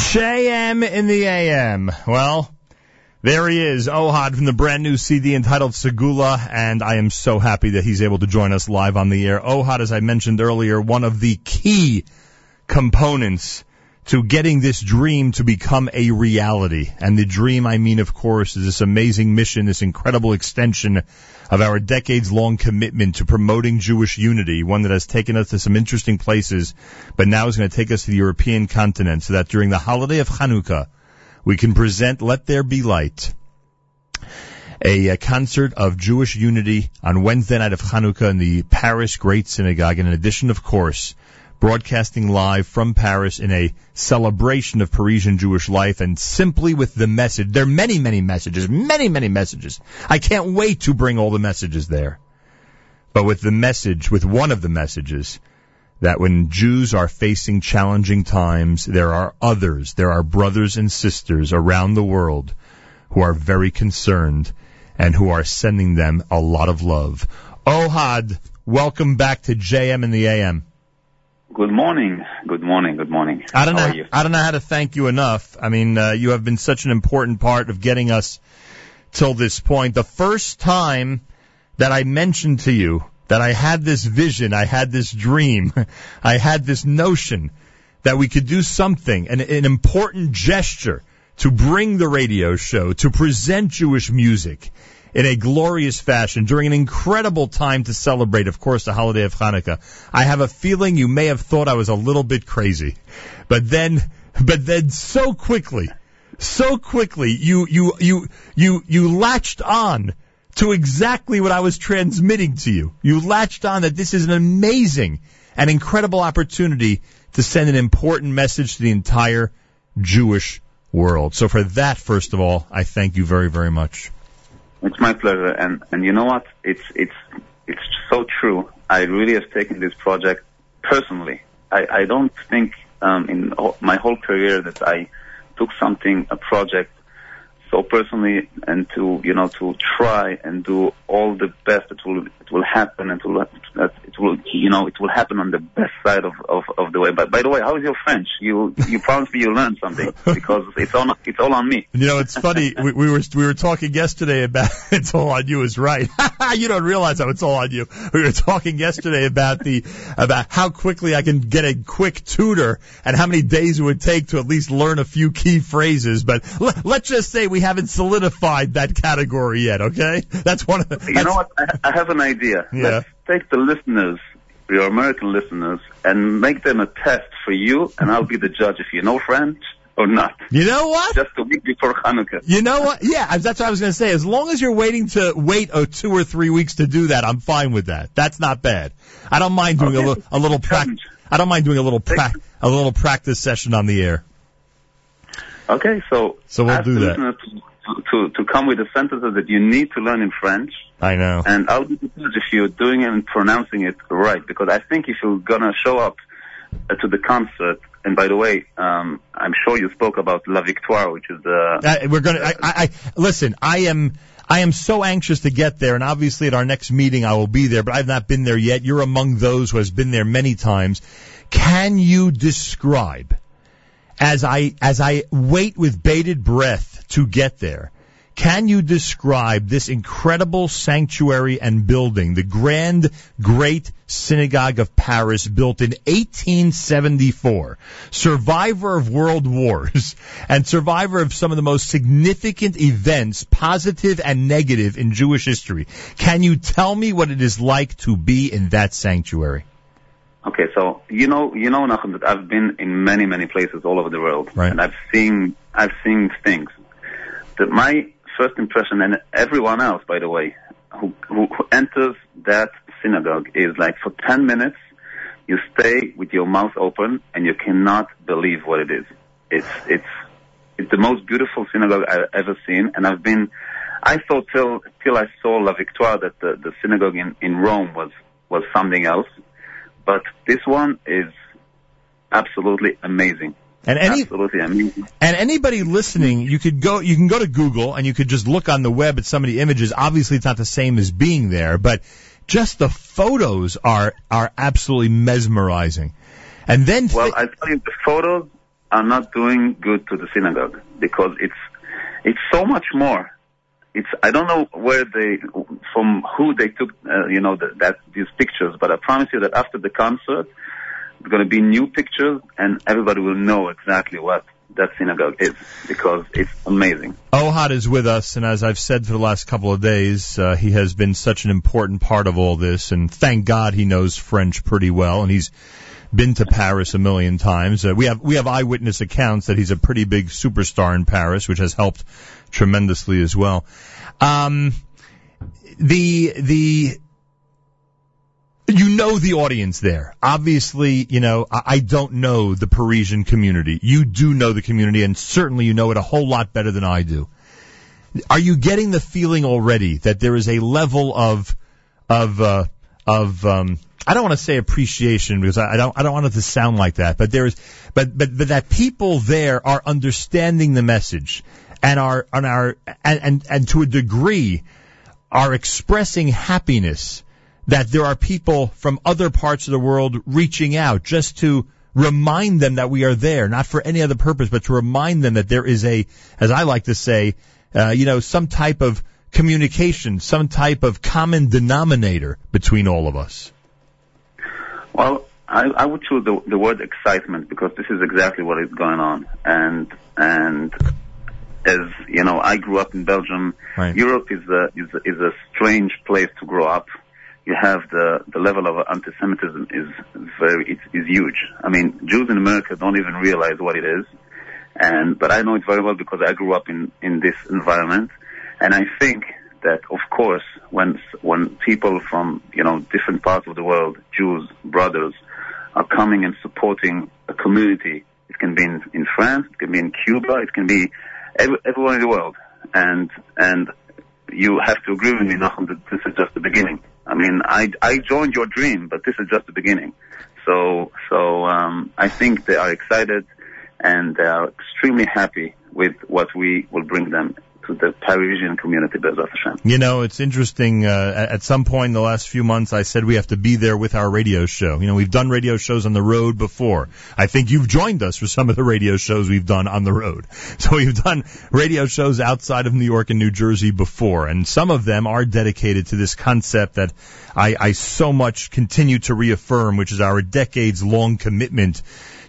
JM in the AM. Well, there he is, Ohad from the brand new CD entitled Segula, and I am so happy that he's able to join us live on the air. Ohad, as I mentioned earlier, one of the key components to getting this dream to become a reality. And the dream, I mean, of course, is this amazing mission, this incredible extension of our decades long commitment to promoting Jewish unity, one that has taken us to some interesting places, but now is going to take us to the European continent so that during the holiday of Hanukkah, we can present Let There Be Light, a, a, concert of Jewish unity on Wednesday night of Hanukkah in the Paris Great Synagogue, and in addition, of course, broadcasting live from Paris in a celebration of Parisian Jewish life and simply with the message. There are many, many messages, many, many messages. I can't wait to bring all the messages there. But with the message, with one of the messages, that when Jews are facing challenging times, there are others, there are brothers and sisters around the world who are very concerned and who are sending them a lot of love. Ohad, welcome back to JM in the AM. Good morning. Good morning. Good morning. I don't know. I don't know how to thank you enough. I mean, uh, you have been such an important part of getting us till this point. The first time that I mentioned to you that I had this vision, I had this dream, I had this notion that we could do something, an, an important gesture to bring the radio show, to present Jewish music in a glorious fashion during an incredible time to celebrate, of course, the holiday of Hanukkah. I have a feeling you may have thought I was a little bit crazy, but then, but then so quickly, so quickly, you, you, you, you, you latched on to exactly what I was transmitting to you. You latched on that this is an amazing and incredible opportunity to send an important message to the entire Jewish world. So for that, first of all, I thank you very, very much. It's my pleasure, and and you know what? It's it's it's so true. I really have taken this project personally. I I don't think um, in my whole career that I took something a project so personally and to you know to try and do all the best it will it will happen and to that it will you know it will happen on the best side of, of, of the way. But by the way how is your french? You you promised me you learned something because it's on it's all on me. You know it's funny. We, we were we were talking yesterday about it's all on you is right. You don't realize how it's all on you. We were talking yesterday about the about how quickly i can get a quick tutor and how many days it would take to at least learn a few key phrases. But l- let's just say we haven't solidified that category yet. Okay, that's one. Of the, you know what? I, I have an idea. Yeah. Let's take the listeners, your American listeners, and make them a test for you, and I'll be the judge if you know French or not. You know what? Just a week before Hanukkah. You know what? Yeah, that's what I was going to say. As long as you're waiting to wait oh, two or three weeks to do that, I'm fine with that. That's not bad. I don't mind doing Okay. a little a little practice. I don't mind doing a little pra- a little practice session on the air. Okay, so So we'll ask do that. to, to to come with the sentences that you need to learn in French, I know. and I'll be judge if you're doing it and pronouncing it right. Because I think if you're gonna show up uh, to the concert, and by the way, um, I'm sure you spoke about La Victoire, which is the Uh, we're gonna. I, I, I listen. I am. I am so anxious to get there, and obviously at our next meeting I will be there. But I've not been there yet. You're among those who has been there many times. Can you describe, as I as I wait with bated breath to get there, can you describe this incredible sanctuary and building, the Grand Great Synagogue of Paris, built in 1874, survivor of world wars, and survivor of some of the most significant events, positive and negative, in Jewish history? Can you tell me what it is like to be in that sanctuary? Okay, so you know, you know, Nachum, that I've been in many, many places all over the world, Right. and I've seen, I've seen things. That my first impression, and everyone else, by the way, who, who, who enters that synagogue is like for ten minutes, you stay with your mouth open, and you cannot believe what it is. It's, it's, it's the most beautiful synagogue I've ever seen, and I've been. I thought till till I saw La Victoire that the, the synagogue in, in Rome was was something else but this one is absolutely amazing. And any absolutely amazing. And anybody listening, you could go, you can go to Google and you could just look on the web at some of the images. Obviously, it's not the same as being there, but just the photos are are absolutely mesmerizing. And then, Well, I tell you, the photos are not doing good to the synagogue because it's it's so much more. It's I don't know where they from who they took uh, you know the, that these pictures, but I promise you that after the concert, there's going to be new pictures, and everybody will know exactly what that synagogue is because it's amazing. Ohad is with us, and as I've said for the last couple of days, uh, he has been such an important part of all this, and thank God he knows French pretty well, and he's been to Paris a million times. Uh, we have we have eyewitness accounts that he's a pretty big superstar in Paris, which has helped tremendously as well. Um, the the you know the audience there. Obviously, you know, I, don't know the Parisian community. You do know the community and certainly you know it a whole lot better than I do. Are you getting the feeling already that there is a level of, of, uh, of, um, I don't want to say appreciation because I, I don't I don't want it to sound like that, but there is but but but that people there are understanding the message and are and are and and, and to a degree are expressing happiness that there are people from other parts of the world reaching out just to remind them that we are there, not for any other purpose, but to remind them that there is a, as I like to say, uh, you know, some type of communication, some type of common denominator between all of us. Well, I, I would choose the, the word excitement because this is exactly what is going on, and and as you know, I grew up in Belgium. Right. Europe is a is a, is a strange place to grow up you have the the level of anti-Semitism is very it's, is huge. I mean, Jews in America don't even realize what it is, and but I know it very well because I grew up in in this environment, and I think that of course when when people from you know different parts of the world, Jews brothers, are coming and supporting a community. It can be in, in France, it can be in Cuba, it can be every, everywhere in the world, and and you have to agree with me, Nachum, that this is just the beginning. I mean, I, I joined your dream, but this is just the beginning. So, so, um, I think they are excited and they are extremely happy with what we will bring them the Parisian community, Bezrat Hashem. You know, it's interesting. Uh, at some point in the last few months, I said we have to be there with our radio show. You know, we've done radio shows on the road before. I think you've joined us for some of the radio shows we've done on the road. So we've done radio shows outside of New York and New Jersey before, and some of them are dedicated to this concept that I, I so much continue to reaffirm, which is our decades long commitment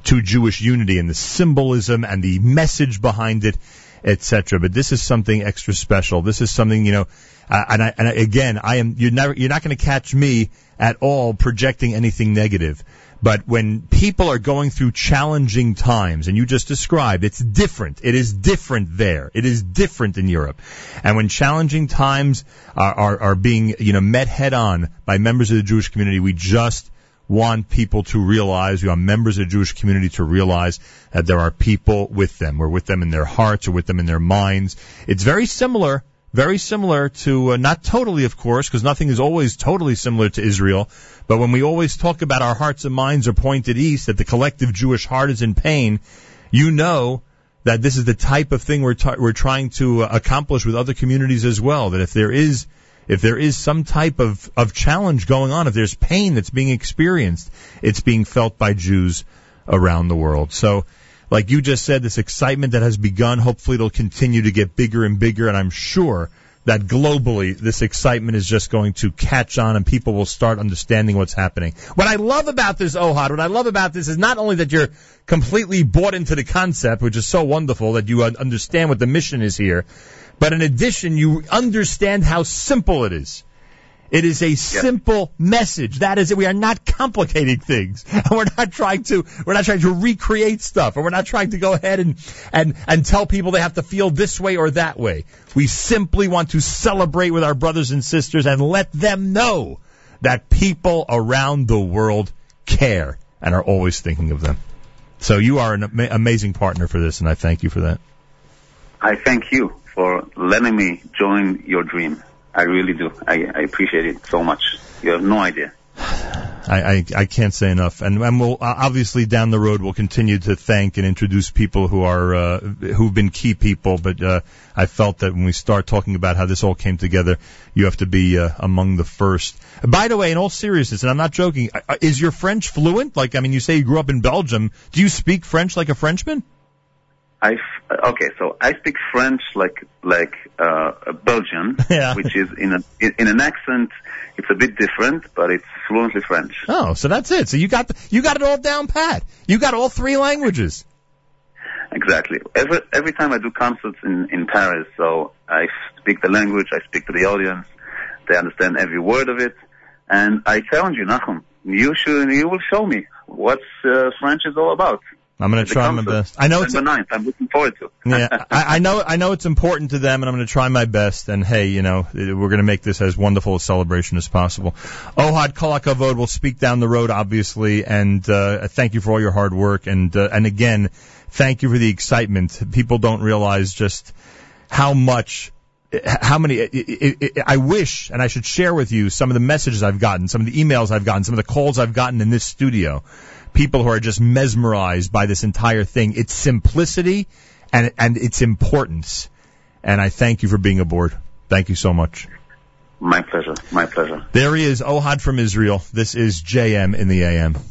to Jewish unity and the symbolism and the message behind it etc. But this is something extra special. This is something you know, uh, and, I, and I, again, I am you're never you're not going to catch me at all projecting anything negative. But when people are going through challenging times, and you just described, it's different. It is different there. It is different in Europe. And when challenging times are, are, are being, you know, met head on by members of the Jewish community, we just want people to realize, we want members of the Jewish community to realize that there are people with them. We're with them in their hearts or with them in their minds. It's very similar, very similar to, uh, not totally of course, because nothing is always totally similar to Israel, but when we always talk about our hearts and minds are pointed east, that the collective Jewish heart is in pain, you know that this is the type of thing we're, t- we're trying to uh, accomplish with other communities as well, that if there is if there is some type of, of challenge going on, if there's pain that's being experienced, it's being felt by Jews around the world. So, like you just said, this excitement that has begun, hopefully it'll continue to get bigger and bigger, and I'm sure that globally this excitement is just going to catch on and people will start understanding what's happening. What I love about this, Ohad, what I love about this is not only that you're completely bought into the concept, which is so wonderful that you understand what the mission is here, but in addition, you understand how simple it is. It is a simple message. That is it. We are not complicating things. And we're not trying to, we're not trying to recreate stuff. And we're not trying to go ahead and, and, and tell people they have to feel this way or that way. We simply want to celebrate with our brothers and sisters and let them know that people around the world care and are always thinking of them. So you are an ama- amazing partner for this and I thank you for that. I thank you for letting me join your dream. I really do. I, I appreciate it so much. You have no idea. I, I, I can't say enough. And, and we'll obviously down the road we'll continue to thank and introduce people who are uh, who've been key people. But uh, I felt that when we start talking about how this all came together, you have to be uh, among the first. By the way, in all seriousness, and I'm not joking, uh, is your French fluent? Like, I mean, you say you grew up in Belgium. Do you speak French like a Frenchman? I okay, so I speak French like like uh, a Belgian, Yeah. which is in a in, in an accent. It's a bit different, but it's fluently French. Oh, so that's it. So you got the, you got it all down pat. You got all three languages. Exactly. Every every time I do concerts in in Paris, so I speak the language, I speak to the audience, they understand every word of it, and I challenge you, Nachum, you should you will show me what uh, French is all about. I'm going to try my best. I know it's November 9th. I'm looking forward to. yeah, I, I know I know it's important to them, and I'm going to try my best. And hey, you know, we're going to make this as wonderful a celebration as possible. Ohad Kolakavod will speak down the road, obviously, and uh, thank you for all your hard work. And uh, and again, thank you for the excitement. People don't realize just how much. How many? It, it, it, I wish, and I should share with you some of the messages I've gotten, some of the emails I've gotten, some of the calls I've gotten in this studio people who are just mesmerized by this entire thing. Its simplicity and and its importance. And I thank you for being aboard. Thank you so much. My pleasure. My pleasure. There he is, Ohad from Israel. This is JM in the AM.